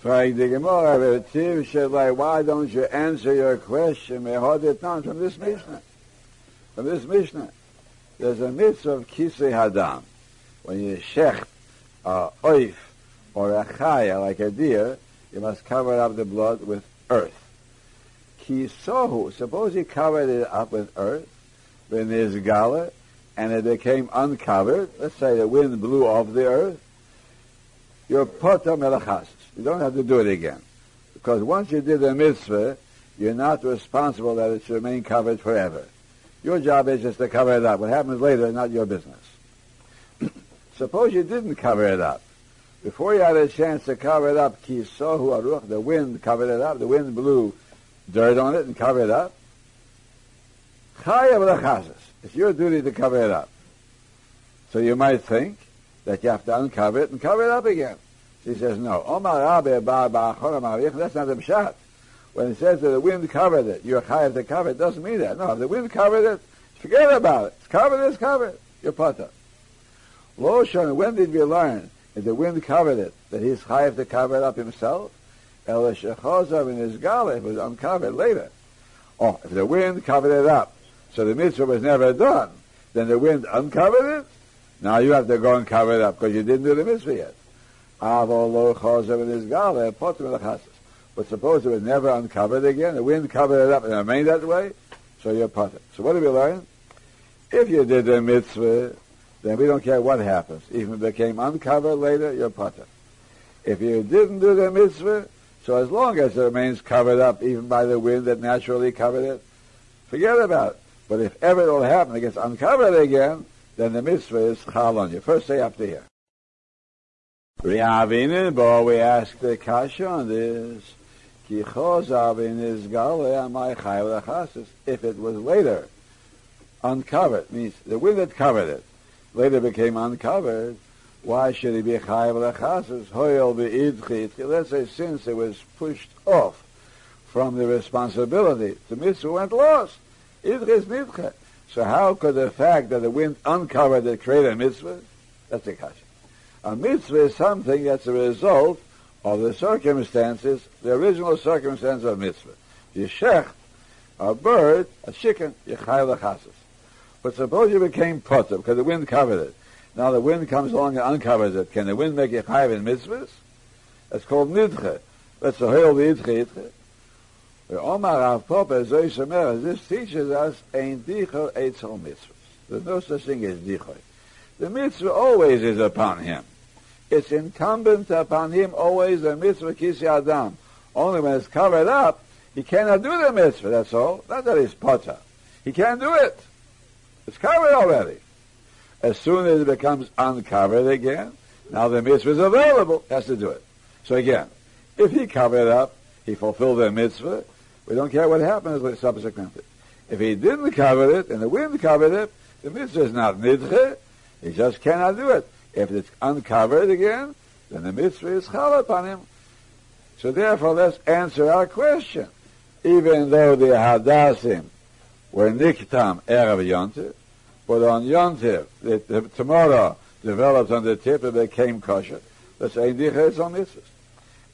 The Gemara, Tiv said, like, why don't you answer your question? Down from this Mishnah. From this Mishnah. There's a mitzvah of Kisei Hadam. When you shecht a oif or a chaya, like a deer, you must cover up the blood with earth. Kisohu, suppose he covered it up with earth, then there's gala, and it became uncovered. Let's say the wind blew off the earth. You're pota melachas. You don't have to do it again. Because once you did the mitzvah, you're not responsible that it should remain covered forever. Your job is just to cover it up. What happens later is not your business. Suppose you didn't cover it up. Before you had a chance to cover it up, aruch, the wind covered it up, the wind blew dirt on it and covered it up. It's your duty to cover it up. So you might think that you have to uncover it and cover it up again. She says, no. Omar That's not the pshat. When it says that the wind covered it, you're chayav to cover it, doesn't mean that. No, if the wind covered it, forget about it. It's covered, it's covered. You're pata. Lo when did we learn if the wind covered it, that he's chayav to cover it up himself? El shechozav in his gala, was uncovered later. Oh, if the wind covered it up, so the mitzvah was never done, then the wind uncovered it, now you have to go and cover it up because you didn't do the mitzvah yet. But suppose it was never uncovered again, the wind covered it up and it remained that way, so you're potter. So what do we learn? If you did the mitzvah, then we don't care what happens. Even if it became uncovered later, you're potter. If you didn't do the mitzvah, so as long as it remains covered up, even by the wind that naturally covered it, forget about it. But if ever it will happen, it gets uncovered again, then the mitzvah is chal on you. First say after here. Riavinin, but we ask the kasha on this. If it was later uncovered, means the wind that covered it, later became uncovered, why should he be chayav lechasis? Hoyel be'idchi. Let's say since it was pushed off from the responsibility, the mitzvah went lost. Idchi is nidche. So how could the fact that the wind uncovered the create a mitzvah? That's the kasha. A mitzvah is something that's a result of the circumstances, the original circumstances of mitzvah. Yeshech, a bird, a chicken, yechai lechasis. But suppose you became potter because the wind covered it. Now the wind comes along and uncovers it. Can the wind make it chayiv in mitzvahs? That's called nidche. That's the whole idche idche. Omar Rav Papa Zoy this teaches us ein dicho etzel mitzvahs. There's no such thing as dicho. The mitzvah always is upon him. It's incumbent upon him always the mitzvah kisi adam. Only when it's covered up, he cannot do the mitzvah, that's all. Not that he's potter. He can't do it. It's covered already. As soon as it becomes uncovered again, now the mitzvah is available, has to do it. So again, if he covered up, he fulfilled the mitzvah, we don't care what happens subsequently. If he didn't cover it, and the wind covered it, the mitzvah is not nidche, he just cannot do it. If it's uncovered again, then the mitzvah is chal upon him. So therefore, let's answer our question. Even though the hadassim were niktam erev yontif, but on yontif, the, the tomorrow developed on the tip and became kosher, let's say indiches on mitzvahs.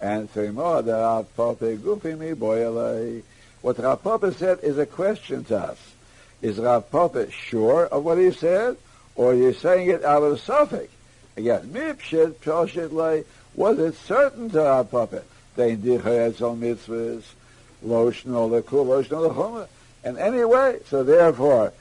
And three more, the Rav Papa gufimi boyalei. What Rav Papa said is a question to us. Is Rav Papa sure of what he said, or you're you saying it out of suffix? Again, mipshit pshashit lay. Was it certain to Rav Papa? They had some mitzvahs, lotion or the kul, lotion or the. And anyway, so therefore,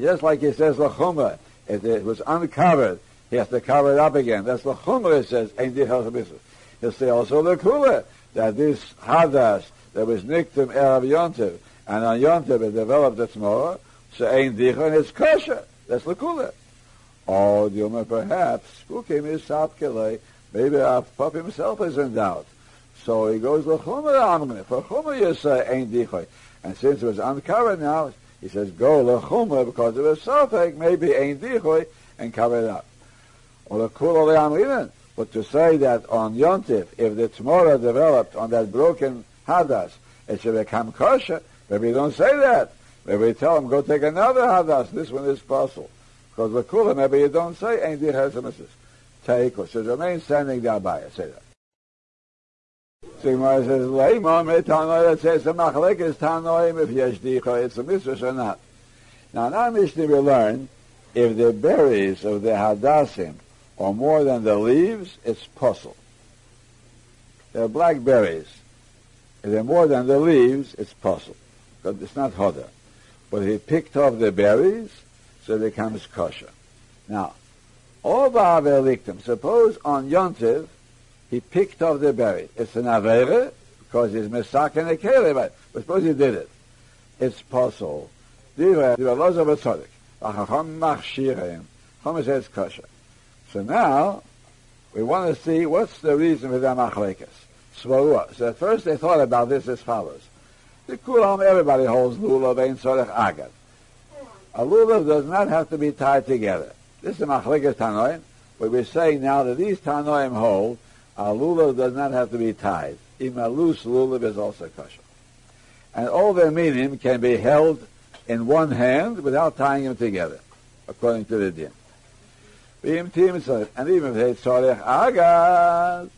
just like he says lachumah, if it was uncovered, he has to cover it up again. That's lachumah. It says ein dichel mitzvah. He'll say also the that this hadas that was niktim erav yontiv, and on yontiv it developed its more, so ein dichel and it's kosher. That's the. Or Dilma perhaps Spukim is Sapkele. Maybe our pup himself is in doubt. So he goes Lechumah Amgane. For you say ain't dichoy. And since it was uncovered now, he says go Lechumah because it was Sopek, maybe ain't dichoy, and cover it up. Or Lekul Amgane. But to say that on Yontif, if the Tzmora developed on that broken Hadas, it should become kosher, maybe don't say that. Maybe tell him, go take another Hadas, this one is possible. Because the kula, maybe you don't say, ain't dir has a missus. Take, or so remain standing there by it. Say that. So Gemara says, Leima me Tanoi, that says the machlek is Tanoim if yesh dicha, it's a mitzvah or not. Now in our Mishnah we learn, if the berries of the hadassim are more than the leaves, it's possul. They're black berries. If they're more than the leaves, it's possul. But it's not hoda. But if he picked off the berries, so it becomes kosher. Now, all the suppose on Yontiv, he picked off the berry. It's an avere, because he's mesak and a kele, but suppose he did it. It's possul. Diva, diva loza b'tzodik. Achacham machshirem. Chom says kosher. So now, we want to see what's the reason for the machlekes. So at first they thought about this as follows. The kulam, everybody holds lulav ein sorech agad. A lulav does not have to be tied together. This is machlekes tanoim. What we're saying now that these tanoim hold, a lulav does not have to be tied. Even a loose lulav is also kosher. And all their meaning can be held in one hand without tying them together, according to the din. And even if they tzorech agad,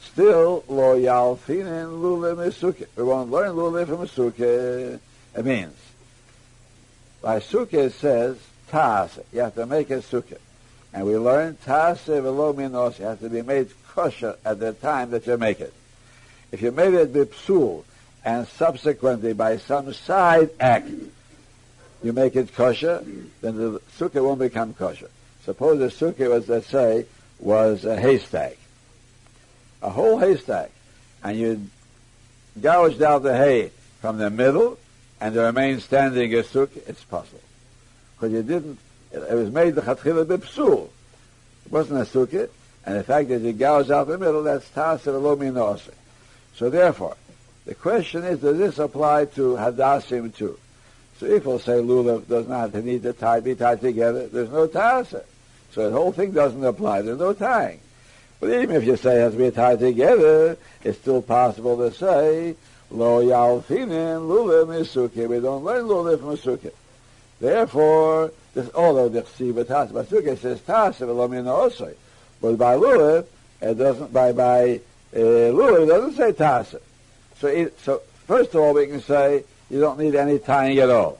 still lo yalfinin lule mesuke. We won't learn lule from a suke. It means by suke says tas. You have to make a suke, and we learn tas velo minos. You have to be made kosher at the time that you make it. If you made it bipsul and subsequently by some side act you make it kosher, then the sukkah won't become kosher. Suppose the sukkah was, let's say, was a haystack a whole haystack, and you gouged out the hay from the middle, and there remained standing a suk, it's possible. Because you didn't, it, was made the chatchila bipsul. It wasn't a sukkah, and the fact that you gouged out the middle, that's tasir lo So therefore, the question is, does this apply to hadassim too? So if we'll say lulav does not need to tie, be tied together, there's no tasir. So the whole thing doesn't apply. There's no tying. But even if you say it has to be tied together, it's still possible to say, Lo yalfinin lulim misuke. We don't learn lulim from sukkah. Therefore, this, although the chsiva tas, sukkah says tas, lo osoi. But by lulim, it doesn't, by, by, uh, lulim, it doesn't say tas. So, it, so, first of all, we can say, you don't need any tying at all.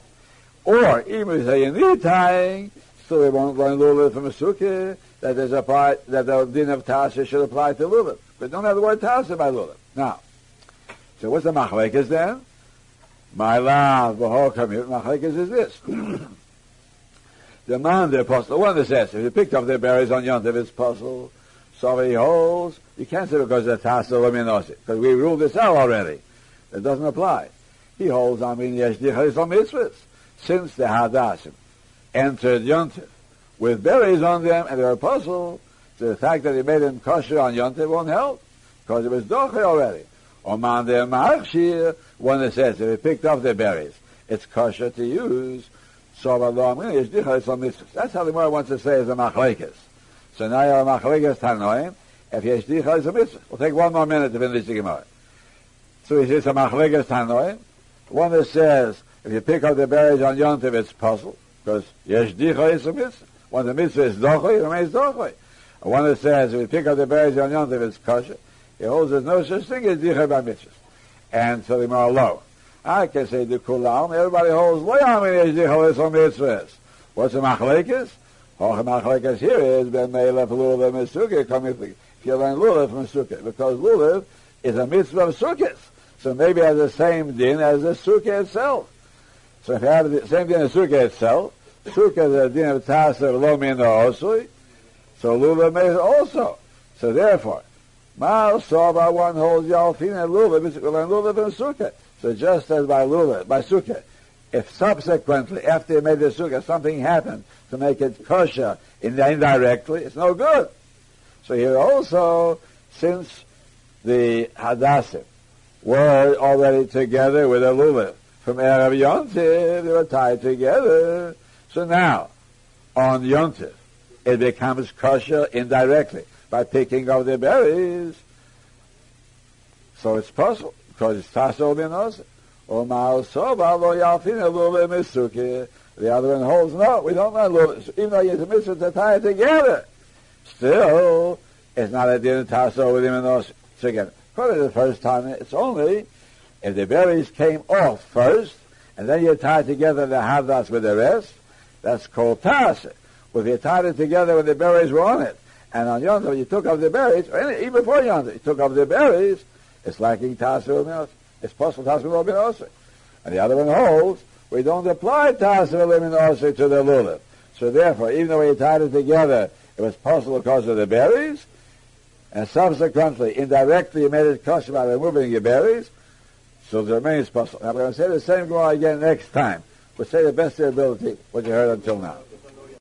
Or, even if you say you need tying, still we won't learn lulim from sukkah, that there's a part that the din of Tasha should apply to Lulav. But don't have the word Tasha by Lulav. Now, so what's the machlekes then? My love, the whole commute machlekes is this. the man, the apostle, one that says, if you picked up the berries on Yontiv, it's possul. So he holds, you can't say because the Tasha Laminosi, because we ruled this out already. It doesn't apply. He holds, I mean, yes, mitzvahs. Since the Hadassim entered Yontiv, with berries on them, and they're a possul. The fact that he made them kosher on Yontif won't help, because it was doche already. Or man the marchir, one that says if he picked up the berries, it's kosher to use. So that's how the Gemara wants to say is a machlekes. So now you're a machlekes tanoim. If yesh dicha is a mitzvah. We'll take one more minute to finish the Gemara. So he says a machlekes tanoim. One that says if you pick up the berries on Yontif, it's possul because yesh is a mitzvah. When the mitzvah is dochoy, it remains dochoy. One that says, if you pick up the berries on Yontif, it's kosher, he holds there's no such thing as dichoy by mitzvahs. And so they are low. I can say the kulam, everybody holds, lo yamin is dichoy on mitzvahs. What's the machlekes? Oh, the machlekes here is, ben meilef lulav mesukah, coming if you learn lulav from sukkah, because lulav is a mitzvah of sukkahs. So maybe it has the same din as the sukkah itself. So if you have the same din as sukkah itself, Sukkah the din of Taser lo min osui, so Lulav may also. So therefore, One holds Yalfin and Lulav, and Lulav and Sukkah. So just as by Lulav, by Sukkah, if subsequently, after you made the Sukkah, something happened to make it kosher indirectly, it's no good. So here also, since the Hadassim were already together with a Lulav, from Erev Yontiv, they were tied together. So now, on Yontif, it becomes kosher indirectly by picking of the berries. So it's possible because it's tassel minos. Or ma'asoba lo yalfina lule misuki. The other one holds no, we don't lule. Even though it's a mitzvah to tie it together, still it's not a din tassel with him So again, Probably the first time. It's only if the berries came off first, and then you tie together the havdas with the rest, that's called tas. If you tied it together when the berries were on it, and on Yom you took off the berries, or any, even before Yom you took off the berries, it's lacking tas It's possible tas also. And the other one holds, we don't apply tas also to the lulav. So therefore, even though we tied it together, it was possible because of the berries, and subsequently, indirectly, you made it kosher by removing your berries, so the remains possible. I'm going to say the same Gemara again next time. We'll say the best of your ability, what you heard until now.